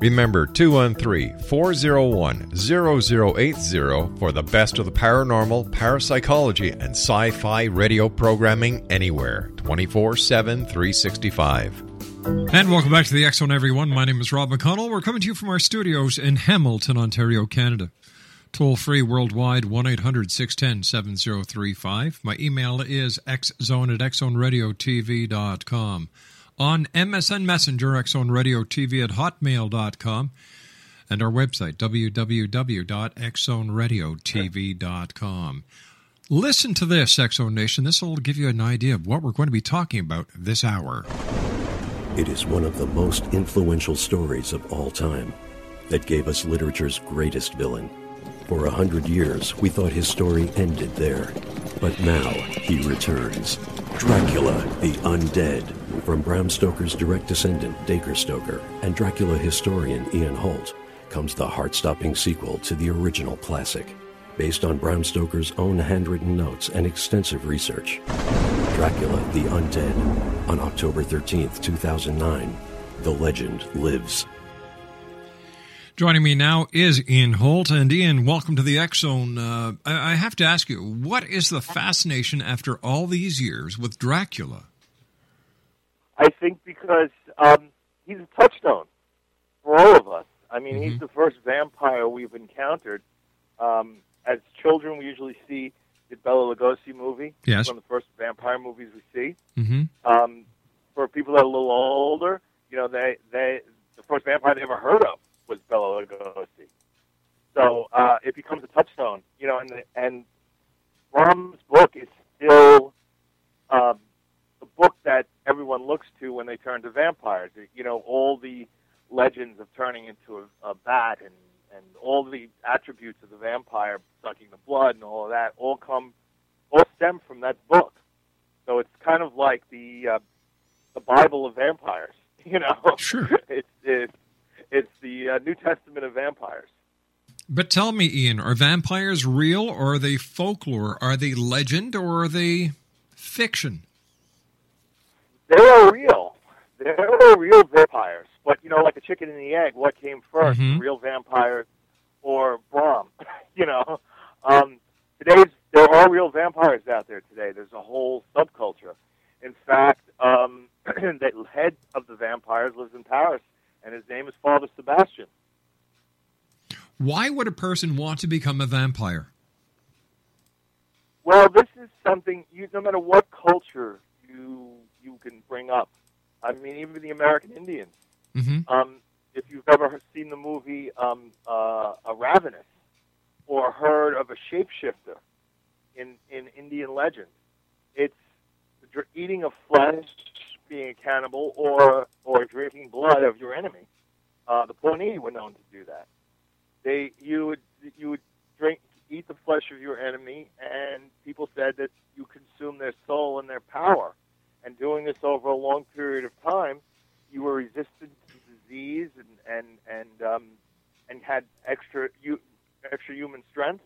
Remember 213 401 0080 for the best of the paranormal, parapsychology, and sci fi radio programming anywhere 24 7 365. And welcome back to the Zone, everyone. My name is Rob McConnell. We're coming to you from our studios in Hamilton, Ontario, Canada. Toll free worldwide, 1 800 610 7035. My email is xzone at xzoneradiotv.com. On MSN Messenger, X Zone Radio TV at hotmail.com. And our website, www.xzoneradiotv.com. Listen to this, X Zone Nation. This will give you an idea of what we're going to be talking about this hour. It is one of the most influential stories of all time that gave us literature's greatest villain. For a hundred years, we thought his story ended there. But now, he returns. Dracula, the Undead. From Bram Stoker's direct descendant, Dacre Stoker, and Dracula historian Ian Holt, comes the heart-stopping sequel to the original classic. Based on Bram Stoker's own handwritten notes and extensive research. Dracula the Undead. On October 13th, 2009, the legend lives. Joining me now is Ian Holt. And Ian, welcome to the X Zone. Uh, I, I have to ask you, what is the fascination after all these years with Dracula? I think because um, he's a touchstone for all of us. I mean, he's the first vampire we've encountered. Um, as children, we usually see the Bela Lugosi movie. Yes. It's one of the first vampire movies we see. Mm-hmm. Um, for people that are a little older, you know, they they the first vampire they ever heard of was Bela Lugosi. So uh, it becomes a touchstone, you know, and and Bram's book is still the book that everyone looks to when they turn to vampires. You know, all the legends of turning into a, a bat and and all the attributes of the vampire sucking the blood and all of that all come all stem from that book. So it's kind of like the uh, the Bible of vampires. You know, Sure. it's it's it's the uh, New Testament of vampires. But tell me, Ian, are vampires real or are they folklore? Are they legend or are they fiction? They are real. They're real vampires. But you know, like a chicken and the egg, what came 1st Mhm. real vampires or Bram? you know, um, today's there are real vampires out there today. There's a whole subculture. In fact, um, the head of the vampires lives in Paris, and his name is Father Sebastian. Why would a person want to become a vampire? Well, this is something you, no matter what culture you you can bring up. I mean, even the American Indians. Mm-hmm. Um, if you've ever seen the movie um, uh, a Ravenous or heard of a shapeshifter in in Indian legend, it's eating of flesh, being a cannibal, or or drinking blood of your enemy. Uh, the Pawnee were known to do that. They you would you would drink eat the flesh of your enemy, and people said that you consume their soul and their power. And doing this over a long period of time, you were resistant to disease and and and um, and had extra you, extra human strength,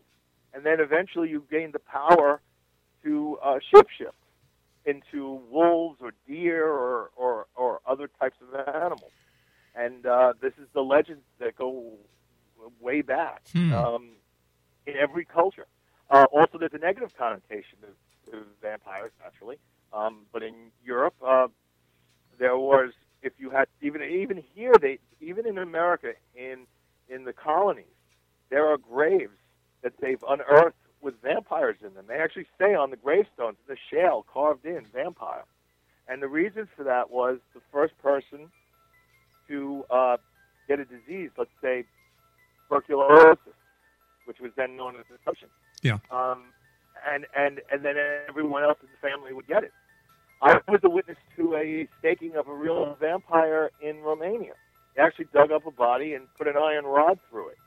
and then eventually you gained the power to uh, shapeshift into wolves or deer or, or, or other types of animals. And uh, this is the legends that go way back Hmm. um, in every culture. Uh, also, there's a negative connotation to, to vampires, naturally. Um, but in Europe, uh, there was if you had even even here they even in America in in the colonies there are graves that they've unearthed with vampires in them. They actually say on the gravestones, the shale carved in vampire. And the reason for that was the first person to uh, get a disease, let's say tuberculosis, which was then known as deception. Yeah. Um, and, and, and then everyone else in the family would get it. I was a witness to a staking of a real vampire in Romania. They actually dug up a body and put an iron rod through it.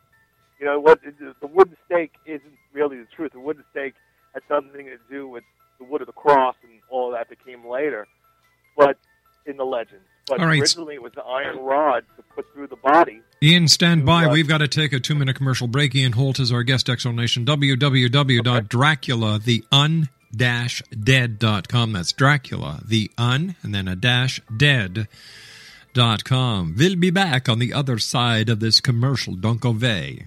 You know what? The wooden stake isn't really the truth. The wooden stake had something to do with the wood of the cross and all that that came later, but in the legends. But All right. originally, it was the iron rod to put through the body. Ian, stand by. Uh, We've got to take a two minute commercial break. Ian Holt is our guest, X Zone Nation. www.dracula, the un dash dead.com. That's Dracula, the un, and then a dash dead. Dot com. We'll be back on the other side of this commercial. Don't go away.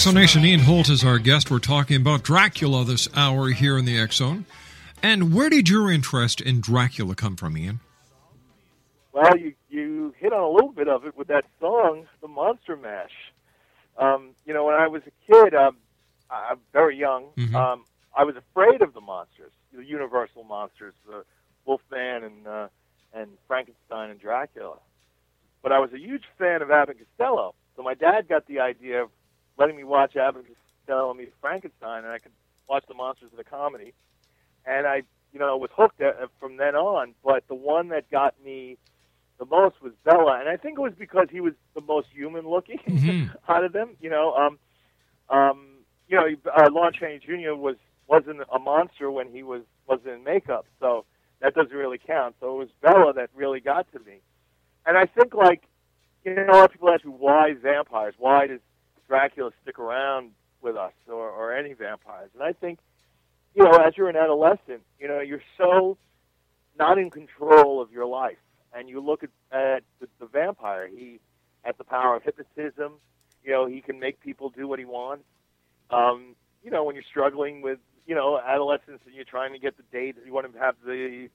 X Zone Nation Ian Holt is our guest. We're talking about Dracula this hour here in the X Zone. And where did your interest in Dracula come from, Ian? Well, you you hit on a little bit of it with that song, "The Monster Mash." Um, you know, when I was a kid, um, I'm very young. Mhm. Um, I was afraid of the monsters, the Universal monsters, the Wolfman and uh, and Frankenstein and Dracula. But I was a huge fan of Abbott and Costello, so my dad got the idea of letting me watch Abbott and Costello meet Frankenstein, and I could watch the monsters of the comedy. And I, you know, was hooked uh, from then on. But the one that got me the most was Bela, and I think it was because he was the most human looking Mhm. out of them. You know, um, um, you know, uh, Lon Chaney Jr. was wasn't a monster when he was wasn't in makeup, so that doesn't really count. So it was Bela that really got to me, and I think like, you know, a lot of people ask me why vampires? Why does Dracula stick around with us, or, or any vampires? And I think, you know, as you're an adolescent, you know, you're so not in control of your life and you look at, at the, the vampire, he has the power of hypnotism. You know, he can make people do what he wants. Um, you know, when you're struggling with, you know, adolescence and you're trying to get the date, you want to have the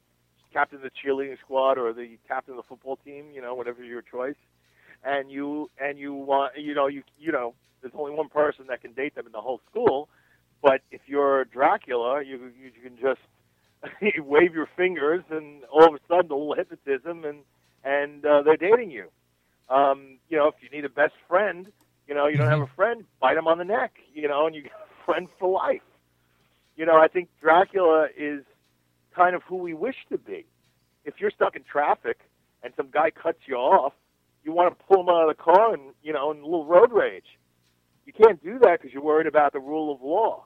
captain of the cheerleading squad or the captain of the football team, you know, whatever your choice, and you and you want, you know, you you know, there's only one person that can date them in the whole school, but if you're Dracula, you you can just wave your fingers and all of a sudden a little hypnotism and and uh, they're dating you. Um, you know, if you need a best friend, you know, you don't have a friend, bite him on the neck, you know, and you got friends for life. You know, I think Dracula is kind of who we wish to be. If you're stuck in traffic and some guy cuts you off, you want to pull him out of the car and, you know, in a little road rage. You can't do that because you're worried about the rule of law.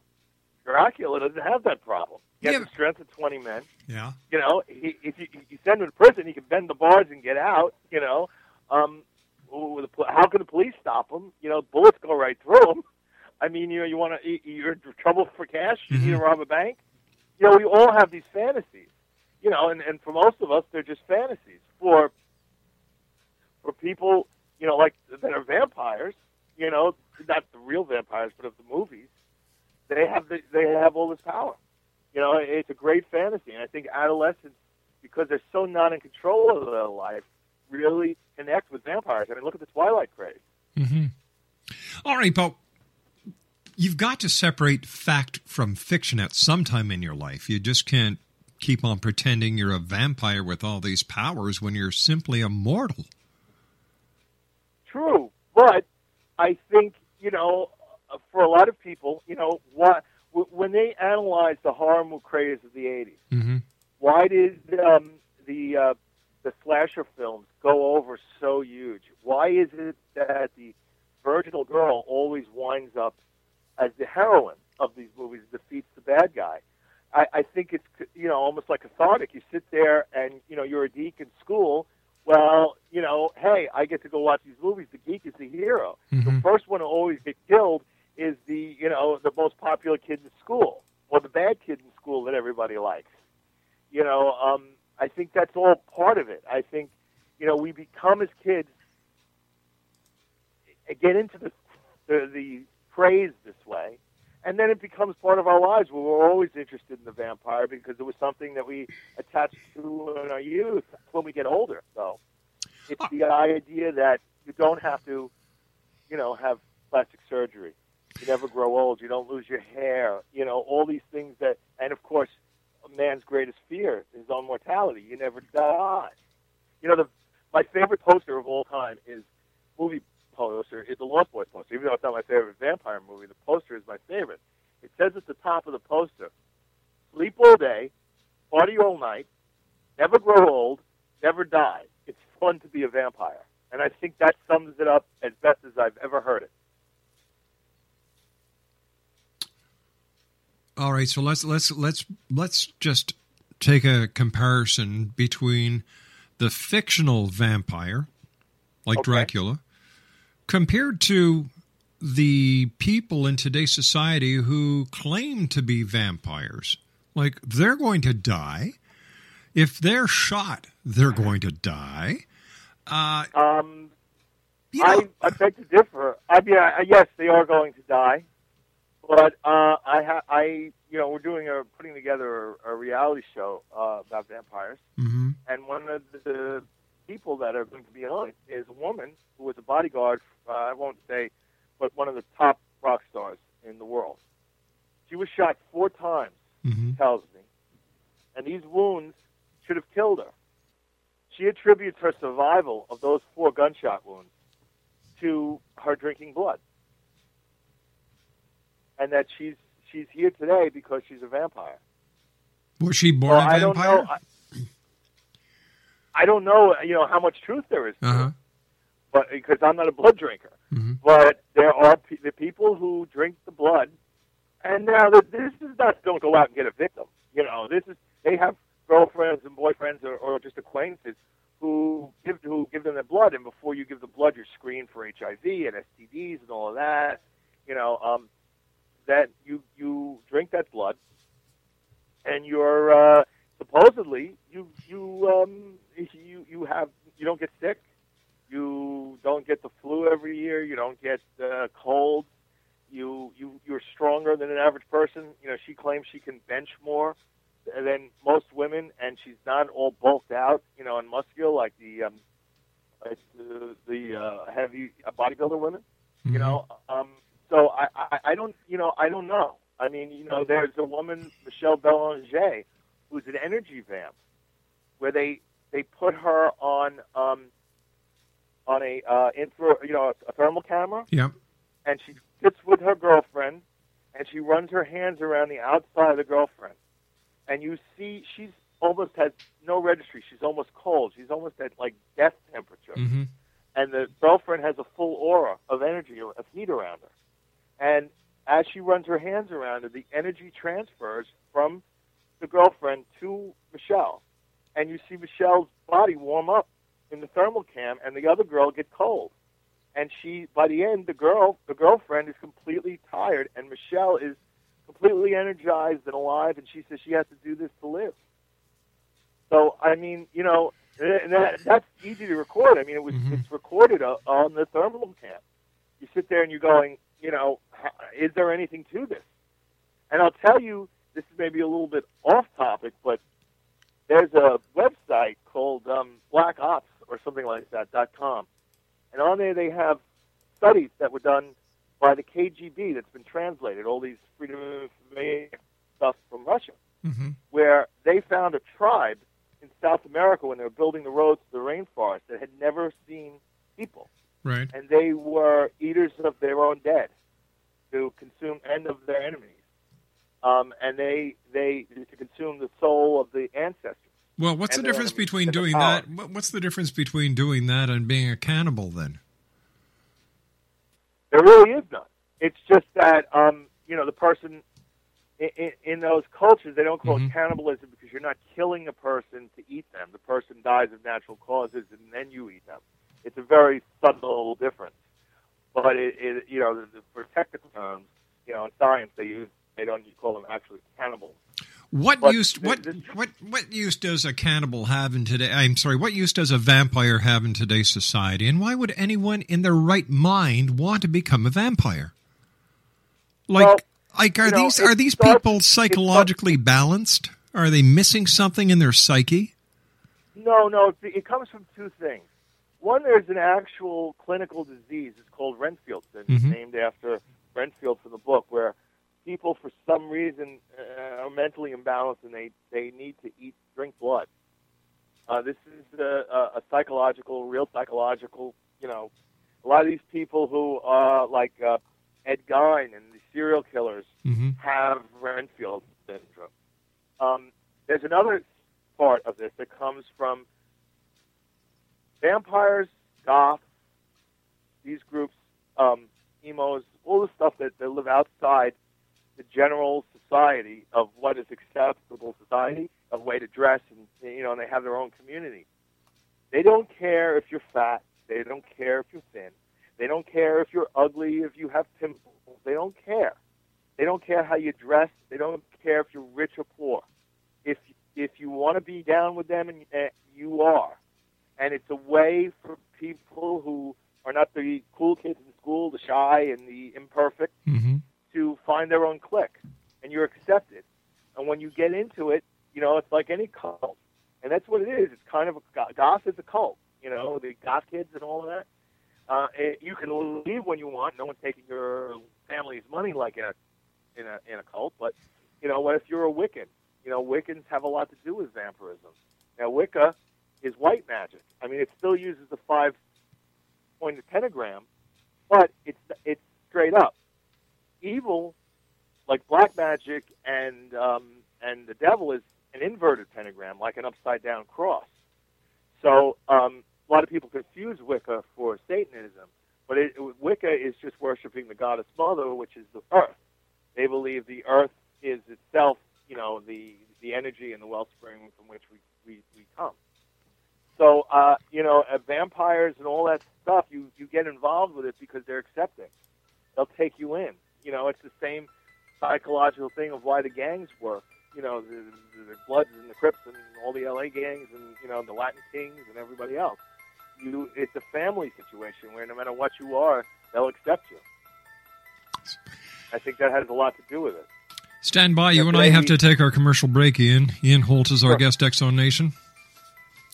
Dracula doesn't have that problem. He has Yeah. the strength of 20 men. Yeah. You know, he, if you, you send him to prison, he can bend the bars and get out. You know, um, with the, pol- how can the police stop him? You know, bullets go right through him. I mean, you know, you want to, you're in trouble for cash. You need to rob a bank. You know, we all have these fantasies. You know, and and for most of us, they're just fantasies. For for people, you know, like that are vampires. You know, not the real vampires, but of the movies. They have the, they have all this power. You know, it's a great fantasy, and I think adolescents, because they're so not in control of their life, really connect with vampires. I mean, look at the Twilight craze. Mm-hmm. All right, but you've got to separate fact from fiction at some time in your life. You just can't keep on pretending you're a vampire with all these powers when you're simply a mortal. True, but I think you know, uh, for a lot of people, you know, what when they analyze the horror craze of the '80s, Mm-hmm. why did um, the uh, the slasher films go over so huge? Why is it that the virginal girl always winds up as the heroine of these movies, defeats the bad guy? I, I think it's you know almost like cathartic. You sit there and you know you're a geek in school. Well, you know, hey, I get to go watch these movies. The geek is the hero. The first one to always get killed is the you know the most popular kid in school or the bad kid in school that everybody likes. You know, um, I think that's all part of it. I think you know we become as kids get into the the, the praise this way, and then it becomes part of our lives. We're always interested in the vampire because it was something that we attached to in our youth. When we get older, though, it's the idea that you don't have to, you know, have plastic surgery. You never grow old. You don't lose your hair. You know, all these things that, and of course, a man's greatest fear is his own mortality. You never die. You know, the my favorite poster of all time is movie poster is the Lost Boys poster. Even though it's not my favorite vampire movie, the poster is my favorite. It says at the top of the poster, "Sleep all day, party all night, never grow old, never die. It's fun to be a vampire." And I think that sums it up as best as I've ever heard it. All right, so let's let's let's let's just take a comparison between the fictional vampire, like Okay. Dracula, compared to the people in today's society who claim to be vampires. Like they're going to die. If they're shot, they're going to die. Uh, Um, you know, I, I beg to differ. I mean, I, yes, they are going to die, but uh, I, ha- I, you know, we're doing a putting together a, a reality show uh, about vampires, mhm. and one of the people that are going to be on it is a woman who was a bodyguard. Uh, I won't say, but one of the top rock stars in the world. She was shot four times. Mhm. Tells me, and these wounds should have killed her. She attributes her survival of those four gunshot wounds to her drinking blood, and that she's she's here today because she's a vampire. was she born Well, a I don't vampire? know. I, I don't know. You know how much truth there is, Uh-huh. But because I'm not a blood drinker. Mhm. But there are pe- the people who drink the blood, and now th- this is not don't go out and get a victim. You know, this is they have girlfriends and boyfriends or, or just acquaintances who give who give them the blood, and before you give the blood, you're screened for HIV and STDs and all of that. You know, um, that you you drink that blood, and you're uh, supposedly you you um, you you have you don't get sick, get the flu every year, you don't get uh, colds, you you you're stronger than an average person. You know, she claims she can bench more than most women, and she's not all bulked out, you know, and muscular like the um, like the, the uh, heavy uh, bodybuilder women. Mm-hmm. You know, um, so I, I I don't you know I don't know. I mean, you know, there's a woman Michelle Belanger who's an energy vamp, where they they put her on um, on a uh, infra you know a thermal camera. Yep. and she sits with her girlfriend and she runs her hands around the outside of the girlfriend. And you see she's almost has no registry. She's almost cold. She's almost at like death temperature. Mm-hmm. and the girlfriend has a full aura of energy of heat around her. And as she runs her hands around her the energy transfers from the girlfriend to michelle. And you see michelle's body warm up in the thermal cam and the other girl get cold. And she by the end the girl the girlfriend is completely tired and michelle is completely energized and alive and she says she has to do this to live. So i mean you know and that, that's easy to record. I mean it was Mhm. it's recorded uh, on the thermal cam. You sit there and you're going you know is there anything to this? And i'll tell you this is maybe a little bit off topic but there's a website called um, black ops or something like that dot com and on there they have studies that were done by the KGB that's been translated, all these freedom of information stuff from Russia, Mm-hmm. where they found a tribe in South America when they were building the roads to the rainforest that had never seen people. Right. And they were eaters of their own dead to consume and of their enemies. Um, and they, they to consume the soul of the ancestors. Well, what's the difference between doing that? What's the difference between doing that and being a cannibal then? There really is none. It's just that um, you know the person in, in, in those cultures they don't call Mhm. it cannibalism because you're not killing a person to eat them. The person dies of natural causes and then you eat them. It's a very subtle difference. But it, it you know the, the, for technical terms, you know in science they use they don't call them actually cannibals. What But use what the- what what use does a cannibal have in today? I'm sorry. What use does a vampire have in today's society? And why would anyone in their right mind want to become a vampire? Like, Well, like are know, these are these starts- people it starts- psychologically balanced? Are they missing something in their psyche? No, no, it, it comes from two things. One, there's an actual clinical disease. It's called Renfield syndrome, Mhm. named after Renfield from the book, where people, for some reason, uh, are mentally imbalanced and they, they need to eat, drink blood. Uh, this is a, a, psychological, real psychological, you know, a lot of these people who are like uh, Ed Gein and the serial killers Mm-hmm. have Renfield syndrome. Um, there's another part of this that comes from vampires, goths, these groups, um, emos, all the stuff that, that live outside the general society of what is acceptable society, of way to dress, and you know, and they have their own community. They don't care if you're fat. They don't care if you're thin. They don't care if you're ugly, if you have pimples. They don't care. They don't care how you dress. They don't care if you're rich or poor. If if you want to be down with them, and uh, you are, and it's a way for people who are not the cool kids in school, the shy and the imperfect, Mm-hmm. To find their own clique, and you're accepted. And when you get into it, you know it's like any cult, and that's what it is. It's kind of a goth is a cult. You know the goth kids and all of that. Uh, it, you can leave when you want. No one's taking your family's money like in a in a in a cult. But you know what if you're a Wiccan? You know Wiccans have a lot to do with vampirism. Now Wicca is white magic. I mean, it still uses the five pointed pentagram, but it's it's straight up evil, like black magic and um, and the devil is an inverted pentagram, like an upside down cross. So um, a lot of people confuse Wicca for Satanism, but it, Wicca is just worshiping the goddess mother, which is the earth. They believe the earth is itself, you know, the the energy and the wellspring from which we we, we come. So uh, you know, uh, vampires and all that stuff, you you get involved with it because they're accepting. They'll take you in. You know, it's the same psychological thing of why the gangs work. You know, the, the, the Bloods and the Crips and all the LA gangs and you know the Latin Kings and everybody else. You, it's a family situation where no matter what you are, they'll accept you. I think that has a lot to do with it. Stand by. You and I have to take our commercial break, Ian. Ian Holt is our guest, X Zone Nation.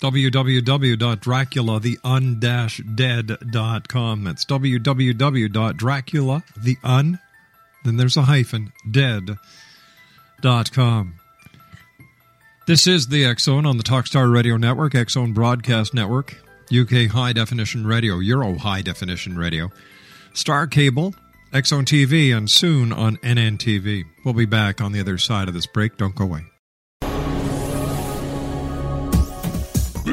www.draculatheun-dead.com. That's www.draculatheun, then there's a hyphen, dead.com. This is the X Zone on the Talkstar Radio Network, X Zone Broadcast Network, UK High Definition Radio, Euro High Definition Radio, Star Cable, X Zone TV, and soon on NNTV. We'll be back on the other side of this break. Don't go away.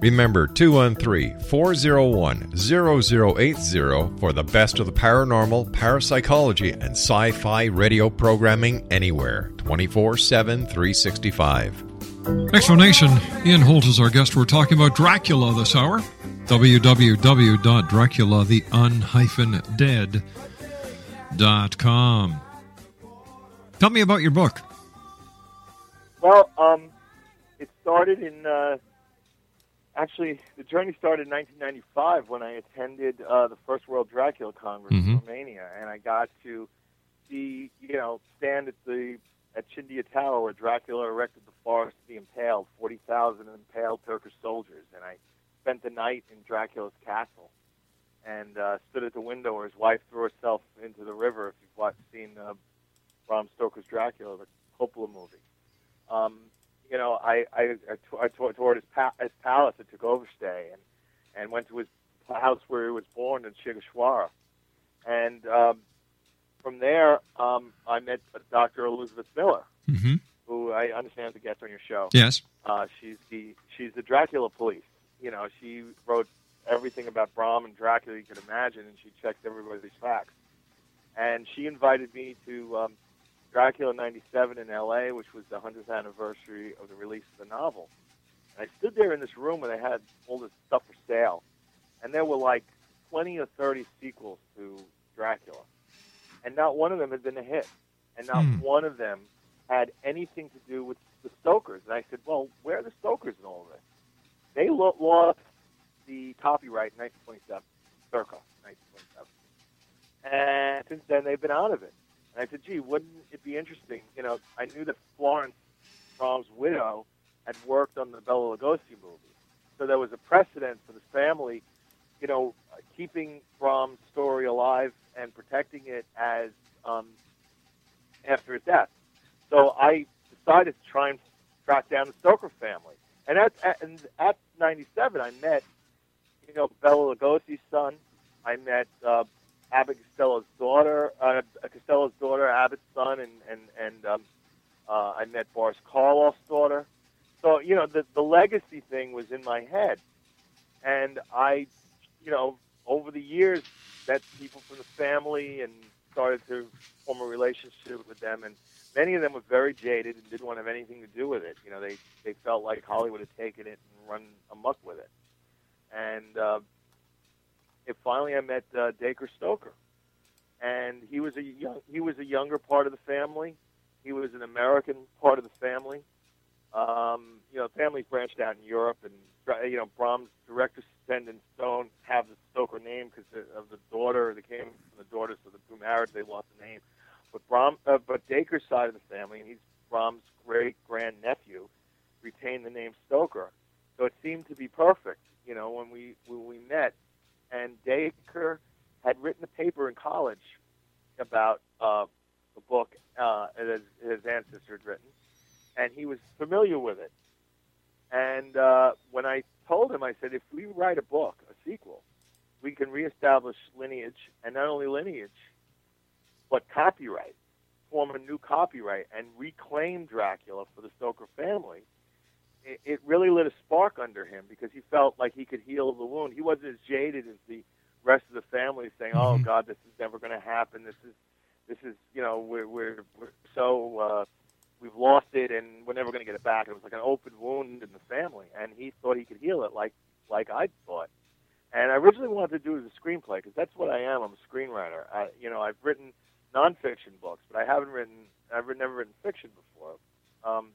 Remember 213 401 0080 for the best of the paranormal, parapsychology, and sci fi radio programming anywhere 24 7 365. X Zone Nation Ian Holt is our guest. We're talking about Dracula this hour. www.draculatheun-dead.com. Tell me about your book. Well, um, it started in uh, actually the journey started in 1995 when I attended uh, the First World Dracula Congress Mhm. in Romania, and I got to see you know stand at the at Chindia Tower where Dracula erected the forest to be impaled, 40,000 impaled Turkish soldiers, and I spent the night in Dracula's castle and uh, stood at the window where his wife threw herself into the river. If you've watched, seen uh, Bram Stoker's Dracula, the Coppola movie. Um, you know, I I, I, t- I t- toured his, pa- his palace at Tirgoviste and and went to his house where he was born in Sighisoara. And um, from there, um, I met Dr. Elizabeth Miller, Mm-hmm. who I understand is a guest on your show. Yes. Uh, she's the she's the Dracula police. You know, she wrote everything about Bram and Dracula you could imagine, and she checked everybody's facts. And she invited me to um, Dracula '97 in L.A., which was the 100th anniversary of the release of the novel. And I stood there in this room where they had all this stuff for sale, and there were like 20 or 30 sequels to Dracula, and not one of them had been a hit, and not Hmm. one of them had anything to do with the Stokers. And I said, well, where are the Stokers in all of this? They lo- lost the copyright in 1927, circa 1927. And since then, they've been out of it. And I said, gee, wouldn't it be interesting? You know, I knew that Florence Bram's widow had worked on the Bela Lugosi movie. So there was a precedent for the family, you know, keeping Bram's story alive and protecting it as um, after his death. So I decided to try and track down the Stoker family. And at, at, and at 97, I met, you know, Bela Lugosi's son. I met uh, Abbott Costello's daughter, uh, Costello's daughter, Abbott's son, and and and um, uh, I met Boris Karloff's daughter. So you know, the the legacy thing was in my head, and I, you know, over the years, met people from the family and started to form a relationship with them, and many of them were very jaded and didn't want to have anything to do with it. You know, they they felt like Hollywood had taken it and run amok with it, and. Uh, it finally I met uh, Dacre Stoker, and he was a young he was a younger part of the family. He was an American part of the family. Um, you know, families branched out in Europe, and you know, Bram's direct descendants don't have the Stoker name because of the daughter. They came from the daughter, so the through marriage they lost the name. But Bram, uh, but Dacre's side of the family, and he's Bram's great grand nephew, retained the name Stoker. So it seemed to be perfect, you know, when we when we met. And Dacre had written a paper in college about uh, the book uh, his, his ancestor had written, and he was familiar with it. And uh, when I told him, I said, if we write a book, a sequel, we can reestablish lineage, and not only lineage, but copyright, form a new copyright, and reclaim Dracula for the Stoker family. It, it really lit a spark under him because he felt like he could heal the wound. He wasn't as jaded as the rest of the family, saying, "Oh Mhm. God, this is never going to happen. This is, this is, you know, we're we're, we're so." Uh, we've lost it and we're never going to get it back. It was like an open wound in the family, and he thought he could heal it like like I thought. And I originally wanted to do it as a screenplay because that's what I am. I'm a screenwriter. I, you know, I've written nonfiction books, but I haven't written. I've never written fiction before. Um,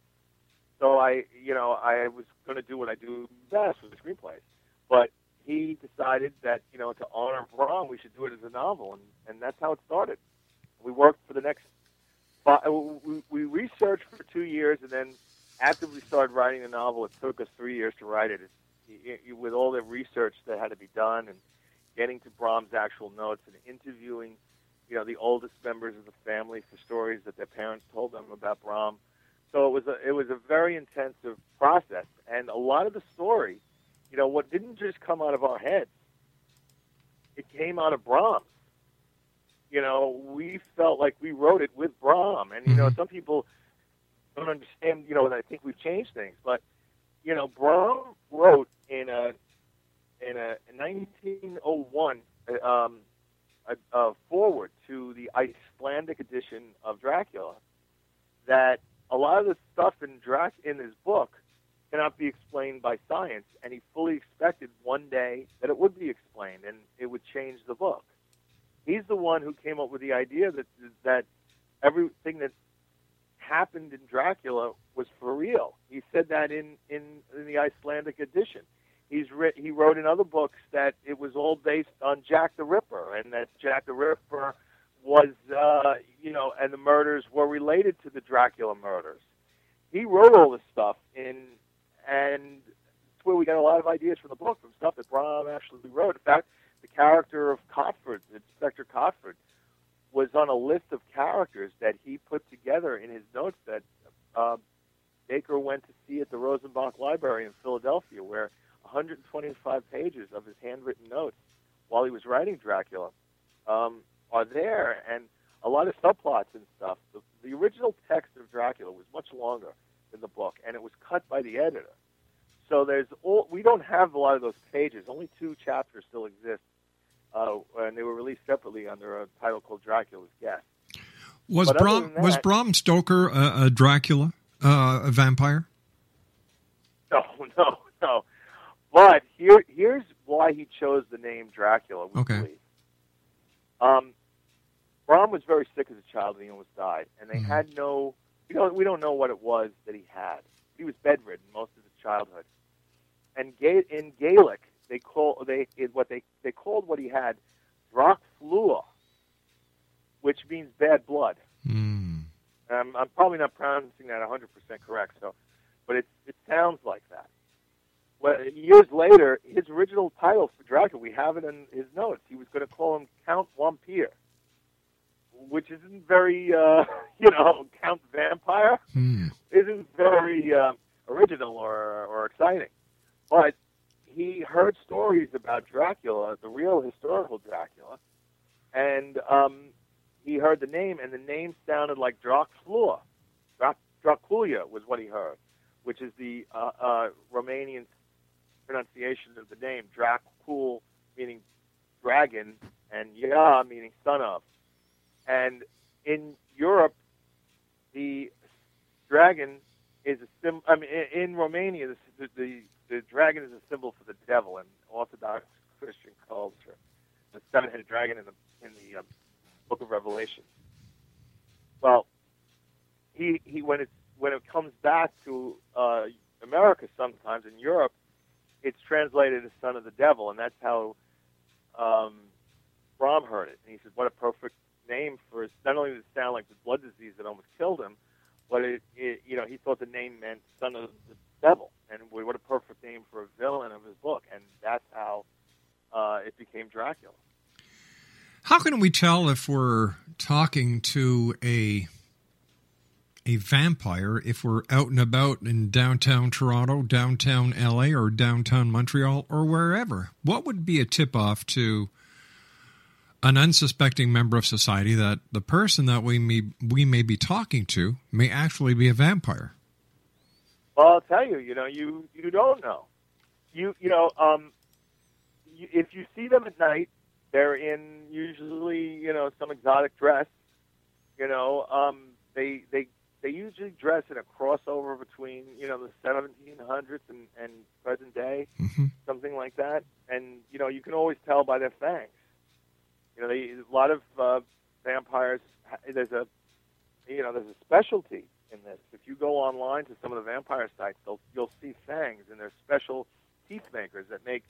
so I, you know, I was going to do what I do best with the screenplays. But he decided that you know to honor Bram, we should do it as a novel, and and that's how it started. We worked for the next but we, we researched for two years and then actively started writing the novel. It took us three years to write it. It, it, with all the research that had to be done and getting to Bram's actual notes and interviewing, you know, the oldest members of the family for stories that their parents told them about Brahms. So it was a it was a very intensive process, and a lot of the story, you know, what didn't just come out of our heads. It came out of Brahms you know, we felt like we wrote it with Bram. And, you know, Mhm. some people don't understand, you know, and I think we've changed things. But, you know, Bram wrote in a, in a in 1901 uh, um, a, a foreword to the Icelandic edition of Dracula that a lot of the stuff in Drac in his book cannot be explained by science, and he fully expected one day that it would be explained and it would change the book he's the one who came up with the idea that that everything that happened in Dracula was for real. He said that in in, in the Icelandic edition. He's writ, he wrote in other books that it was all based on Jack the Ripper, and that Jack the Ripper was uh, you know, and the murders were related to the Dracula murders. He wrote all this stuff in, and that's where we got a lot of ideas from the book, from stuff that Bram actually wrote. In fact, the character of Cotford, Inspector Cotford, was on a list of characters that he put together in his notes that uh, Dacre went to see at the Rosenbach Library in Philadelphia, where 125 pages of his handwritten notes while he was writing Dracula um, are there, and a lot of subplots and stuff. The, the original text of Dracula was much longer than the book, and it was cut by the editor. So there's all, we don't have a lot of those pages. Only two chapters still exist, uh, and they were released separately under a title called Dracula's Guest. Was But Bram than was that- Bram Stoker a, a Dracula, uh, a vampire? No, no, no. But here, here's why he chose the name Dracula. We Okay. believe. Um, Bram was very sick as a child, and he almost died. And they Mhm. had no, we don't, we don't know what it was that he had. He was bedridden most of his childhood. And Ga- in Gaelic, they call they what they they called what he had Dracflua, which means bad blood. Mm. Um, I'm probably not pronouncing that 100% correct, so, but it it sounds like that. Well, years later, his original title for Dracula, we have it in his notes. He was going to call him Count Vampire, which isn't very, uh, you know, Count Vampire Hmm. isn't very uh, original or, or exciting. But he heard stories about Dracula, the real historical Dracula, and um, he heard the name, and the name sounded like Dracula. Drac- Dracula was what he heard, which is the uh, uh, Romanian pronunciation of the name. Dracul meaning dragon, and Ya meaning son of. And in Europe, the dragon is a sim. I mean, in Romania, the, the the dragon is a symbol for the devil in Orthodox Christian culture. The seven-headed dragon in the in the um, Book of Revelation. Well, he he when it's when it comes back to uh, America, sometimes in Europe, it's translated as "son of the devil," and that's how um, Bram heard it. And he said, "What a perfect name for it. Not only did it sound like the blood disease that almost killed him, but it, it you know, he thought the name meant son of the devil, and what a perfect name for a villain of his book. And that's how uh, it became Dracula." How can we tell if we're talking to a a vampire if we're out and about in downtown Toronto, downtown LA, or downtown Montreal, or wherever? What would be a tip off to an unsuspecting member of society that the person that we may we may be talking to may actually be a vampire? Well, I'll tell you, you know, you you don't know. You you know, um, you, if you see them at night, they're in usually you know some exotic dress. You know, um, they they they usually dress in a crossover between you know the 1700s and, and present day, mm-hmm. something like that. And you know you can always tell by their fangs. You know, they, a lot of uh, vampires. There's a you know there's a specialty in this. If you go online to some of the vampire sites, they'll, you'll see fangs, and there's special teeth makers that make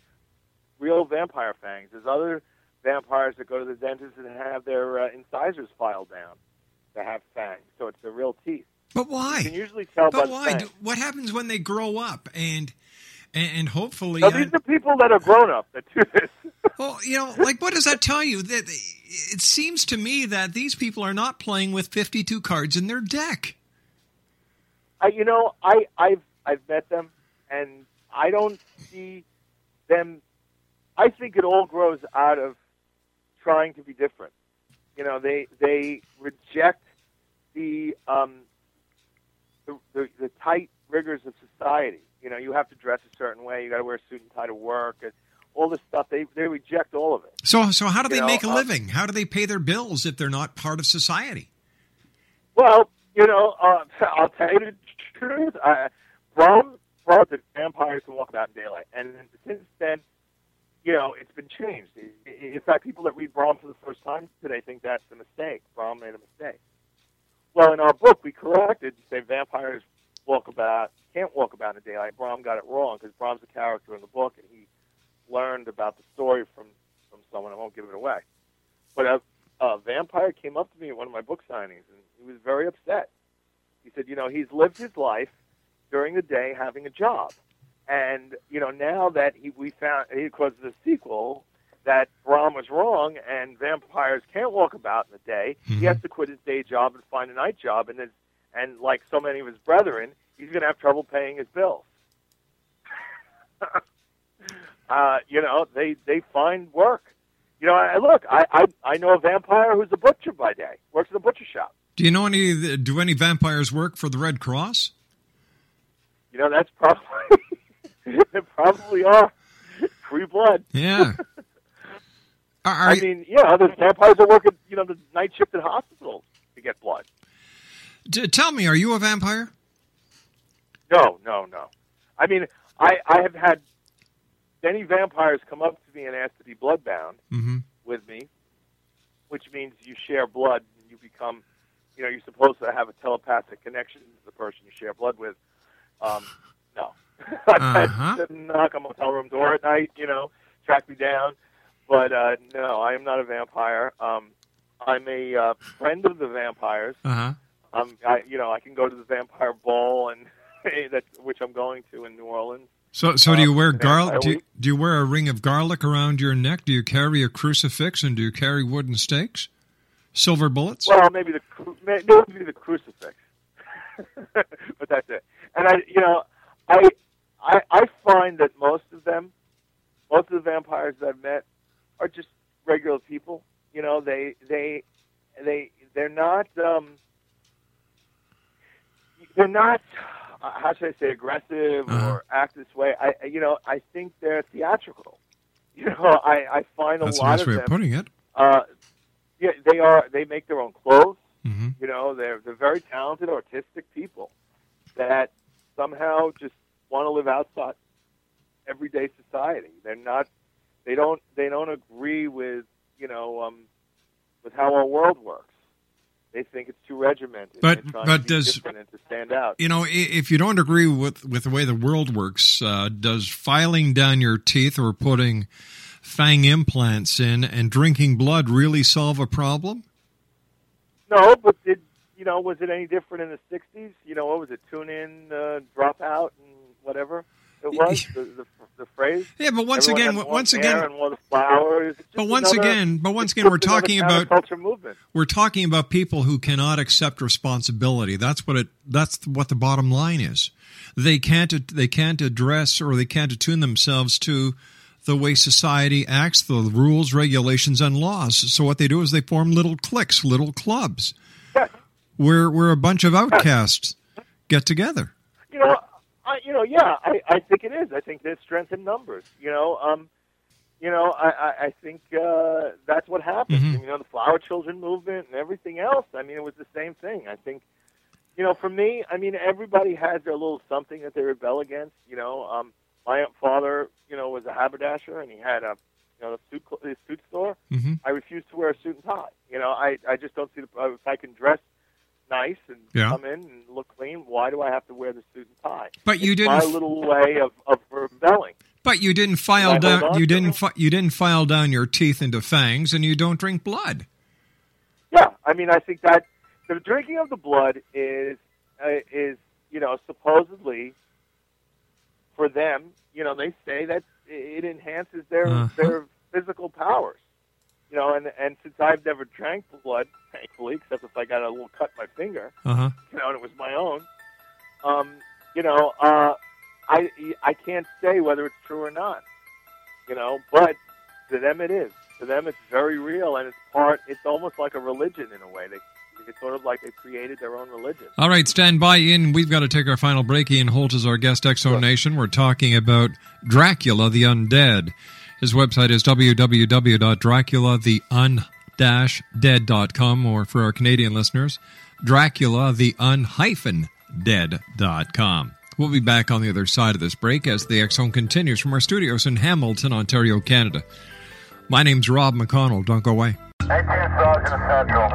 real vampire fangs. There's other vampires that go to the dentist and have their uh, incisors filed down to have fangs, so it's the real teeth. But why? You can usually tell but why? What happens when they grow up and and, hopefully? Now, these are people that are grown up that do this. well, you know, like what does that tell you? That it seems to me that these people are not playing with fifty-two cards in their deck. I, you know, I, I've I've met them, and I don't see them. I think it all grows out of trying to be different. You know, they they reject the um, the, the, the tight rigors of society. You know, you have to dress a certain way. You got to wear a suit and tie to work, and all this stuff. They they reject all of it. So, so how do You they know, make a uh, living? How do they pay their bills if they're not part of society? Well, you know, uh, I'll tell you the truth. I, Bram brought the vampires to walk about in daylight, and since then, you know, it's been changed. In fact, people that read Bram for the first time today think that's a mistake. Bram made a mistake. Well, in our book, we corrected and say vampires walk about can't walk about in daylight. Bram got it wrong because Bram's a character in the book, and he learned about the story from from someone. I won't give it away. But a vampire came up to me at one of my book signings, and he was very upset. He said, you know, he's lived his life during the day having a job, and you know now that he we found because of the sequel that Bram was wrong and vampires can't walk about in the day. He has to quit his day job and find a night job, and his, and like so many of his brethren, he's going to have trouble paying his bills. uh, you know, they they find work. You know, I look, I, I I know a vampire who's a butcher by day, works in a butcher shop. Do you know any? Do any vampires work for the Red Cross? You know, that's probably they probably are free blood. Yeah. Are, are I you- mean, yeah, there's vampires that work at you know the night shift at hospitals to get blood. t- tell me, are you a vampire? No, no, no. I mean, I I have had many vampires come up to me and ask to be bloodbound Mm-hmm. with me, which means you share blood and you become, you know, you're supposed to have a telepathic connection to the person you share blood with. Um, no, Uh-huh. them knock on my hotel room door at night, you know, track me down, but uh, no, I am not a vampire. Um, I'm a uh, friend of the vampires. Uh huh. Um, I, you know, I can go to the vampire ball and that which I'm going to in New Orleans. So, so do you Um, wear garlic? Do you, do you wear a ring of garlic around your neck? Do you carry a crucifix and do you carry wooden stakes, silver bullets? Well, maybe the maybe the crucifix, but that's it. And I, you know, I, I I find that most of them, most of the vampires that I've met, are just regular people. You know, they they they they're not um, they're not uh, how should I say aggressive Uh-huh. or act this way. I you know I think they're theatrical. You know, I I find a That's a lot nice of way them. of putting it. Uh, yeah, they are. They make their own clothes. hmm You know, they're they're very talented, artistic people that somehow just want to live outside everyday society. They're not. They don't. They don't agree with you know um, with how our world works. they think it's too regimented. But- but to does- and to stand out. You know, if you don't agree with, with the way the world works, uh, does filing down your teeth or putting fang implants in and drinking blood really solve a problem? No, but did you know? Was it any different in the '60s? You know, what was it? Tune in, uh, drop out, and whatever it was. the, the, the phrase. Yeah, but once Everyone again, once again, and one flowers. But once another- again, but once again, we're talking about counterculture movement. we're talking about people who cannot accept responsibility. That's what it. That's what the bottom line is. They can't. They can't address or they can't attune themselves to the way society acts, the rules, regulations, and laws. So what they do is they form little cliques, little clubs, where where a bunch of outcasts get together. You know, I, you know, yeah, I, I think it is. I think there's strength in numbers. You know, um, you know, I, I, I think uh, that's what happened. Mhm. You know, the Flower Children movement and everything else. I mean, it was the same thing. I think, you know, for me, I mean, everybody has their little something that they rebel against. You know, um, my father, you know, was a haberdasher and he had a, you know, a suit cl- his suit store. hmm I refuse to wear a suit and tie. You know, I, I just don't see the if I can dress nice and Yeah. come in and look clean. Why do I have to wear the suit and tie? But you didn't My little way of, of rebelling. But you didn't file Did down. You didn't. Fi- you didn't file down your teeth into fangs, and you don't drink blood. Yeah, I mean, I think that the drinking of the blood is uh, is you know supposedly for them. You know, they say that it enhances their Uh-huh. their physical powers. You know, and and since I've never drank blood, thankfully, except if I got a little cut in my finger, Uh huh. you know, and it was my own. Um, you know, uh, I I can't say whether it's true or not. You know, but to them it is. To them, it's very real, and it's part. It's almost like a religion in a way. They it's sort of like they created their own religion. All right, stand by, Ian. We've got to take our final break. Ian Holt is our guest, X Zone Nation. We're talking about Dracula the Undead. His website is www.draculatheun-dead.com, or for our Canadian listeners, draculatheun-dead.com. We'll be back on the other side of this break as the X Zone continues from our studios in Hamilton, Ontario, Canada. My name's Rob McConnell. Don't go away. 19 Sergeant Central.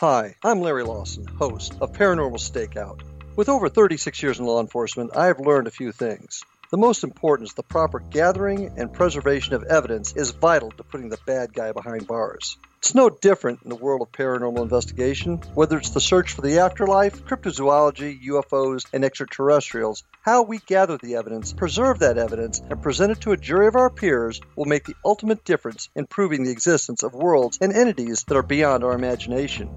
Hi, I'm Larry Lawson, host of Paranormal Stakeout. With over 36 years in law enforcement, I have learned a few things. The most important is the proper gathering and preservation of evidence is vital to putting the bad guy behind bars. It's no different in the world of paranormal investigation, whether it's the search for the afterlife, cryptozoology, UFOs, and extraterrestrials. How we gather the evidence, preserve that evidence, and present it to a jury of our peers will make the ultimate difference in proving the existence of worlds and entities that are beyond our imagination.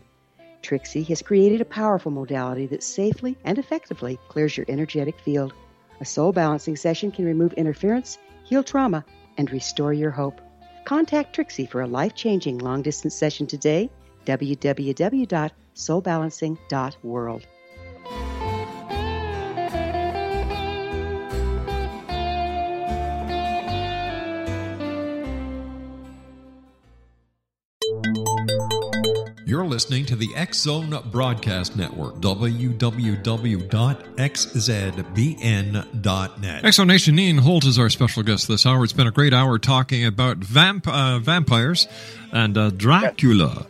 Trixie has created a powerful modality that safely and effectively clears your energetic field. A soul balancing session can remove interference, heal trauma, and restore your hope. Contact Trixie for a life changing long distance session today. www.soulbalancing.world. You're listening to the X Zone Broadcast Network, www.xzbn.net. X Zone Nation Ian Holt is our special guest this hour. It's been a great hour talking about vamp- uh, vampires and uh, Dracula.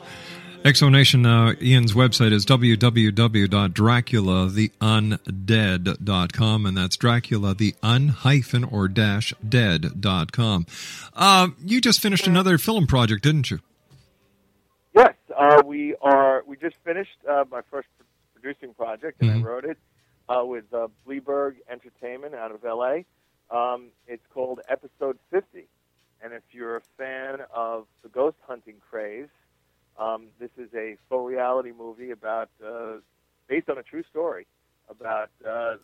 X Zone Nation uh, Ian's website is www.draculatheundead.com, and that's Dracula the un hyphen or dash dead.com. Uh, you just finished another film project, didn't you? Uh, we are we just finished uh, my first producing project, and Mhm. I wrote it uh, with uh, Bleeberg Entertainment out of L.A. Um, it's called Episode 50, and if you're a fan of the ghost hunting craze, um, this is a full reality movie about uh, based on a true story about uh,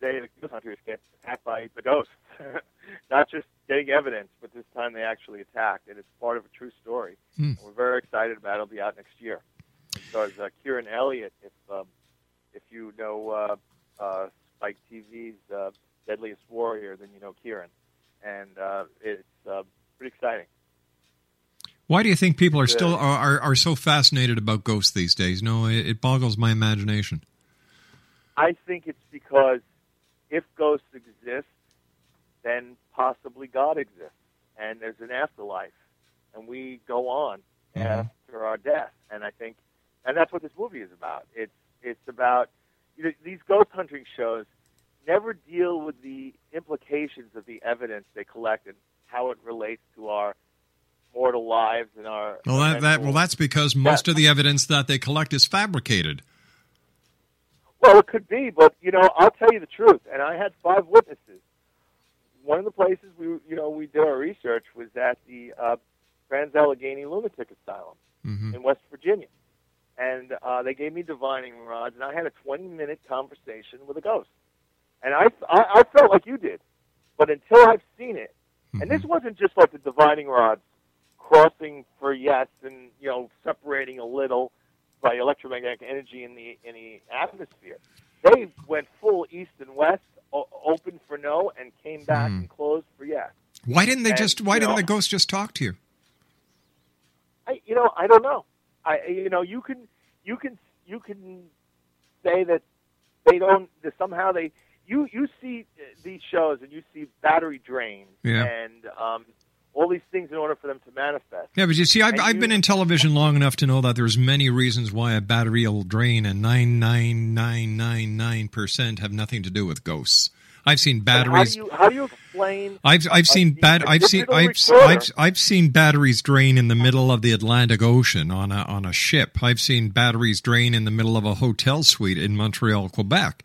they the ghost hunters get attacked by the ghosts, not just getting evidence, but this time they actually attacked, and it's part of a true story. Hmm. We're very excited about it. It'll be out next year. It stars uh, Kieran Elliott. If um, if you know uh, uh, Spike TV's uh, Deadliest Warrior, then you know Kieran, and uh, it's uh, pretty exciting. Why do you think people are still are, are, are so fascinated about ghosts these days? No, it, it boggles my imagination. I think it's because if ghosts exist, then possibly God exists, and there's an afterlife, and we go on mm-hmm. after our death. And I think, and that's what this movie is about. It's it's about you know, these ghost hunting shows never deal with the implications of the evidence they collect and how it relates to our mortal lives and our Well, that, that well, that's because most of the evidence that they collect is fabricated. Well, it could be, but you know, I'll tell you the truth. And I had five witnesses. One of the places we, you know, we did our research was at the uh, Trans Allegheny Lunatic Asylum Mhm. in West Virginia, and uh, they gave me divining rods, and I had a 20-minute conversation with a ghost. And I, I, I felt like you did, but until I've seen it, and this wasn't just like the divining rods crossing for yes, and you know, separating a little by electromagnetic energy in the in the atmosphere. They went full east and west, o- open for no, and came back Hmm. and closed for yes. Why didn't they And, just? Why didn't know- the ghost just talk to you? I, you know, I don't know. I, you know, you can, you can, you can say that they don't. That somehow they, you, you see these shows and you see battery drain Yeah. and um, all these things in order for them to manifest. Yeah, but you see, I've, And I've you- been in television long enough to know that there's many reasons why a battery will drain, and nine nine nine nine nine percent have nothing to do with ghosts. I've seen batteries. How do you, how do you explain? I've I've seen bad a I've seen I've, recorder? I've I've seen batteries drain in the middle of the Atlantic Ocean on a on a ship. I've seen batteries drain in the middle of a hotel suite in Montreal, Quebec.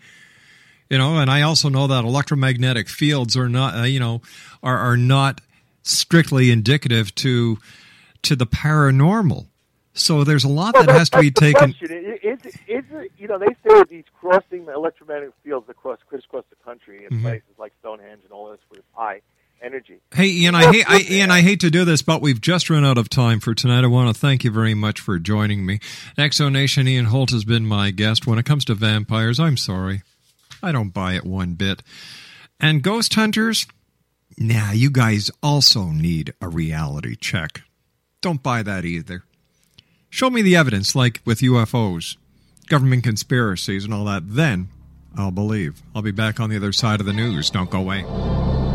You know, and I also know that electromagnetic fields are not uh, you know are are not strictly indicative to to the paranormal. So there's a lot Well, that has to be taken. Is, is it, you know, they say these crossing electromagnetic fields across crisscross the country in Mhm. places like Stonehenge and all this with high energy. Hey Ian, I hate I, Ian, I hate to do this, but we've just run out of time for tonight. I want to thank you very much for joining me. X Zone Nation Ian Holt has been my guest. When it comes to vampires, I'm sorry, I don't buy it one bit. And ghost hunters, nah, you guys also need a reality check. Don't buy that either. Show me the evidence, like with UFOs, government conspiracies, and all that. Then I'll believe. I'll be back on the other side of the news. Don't go away.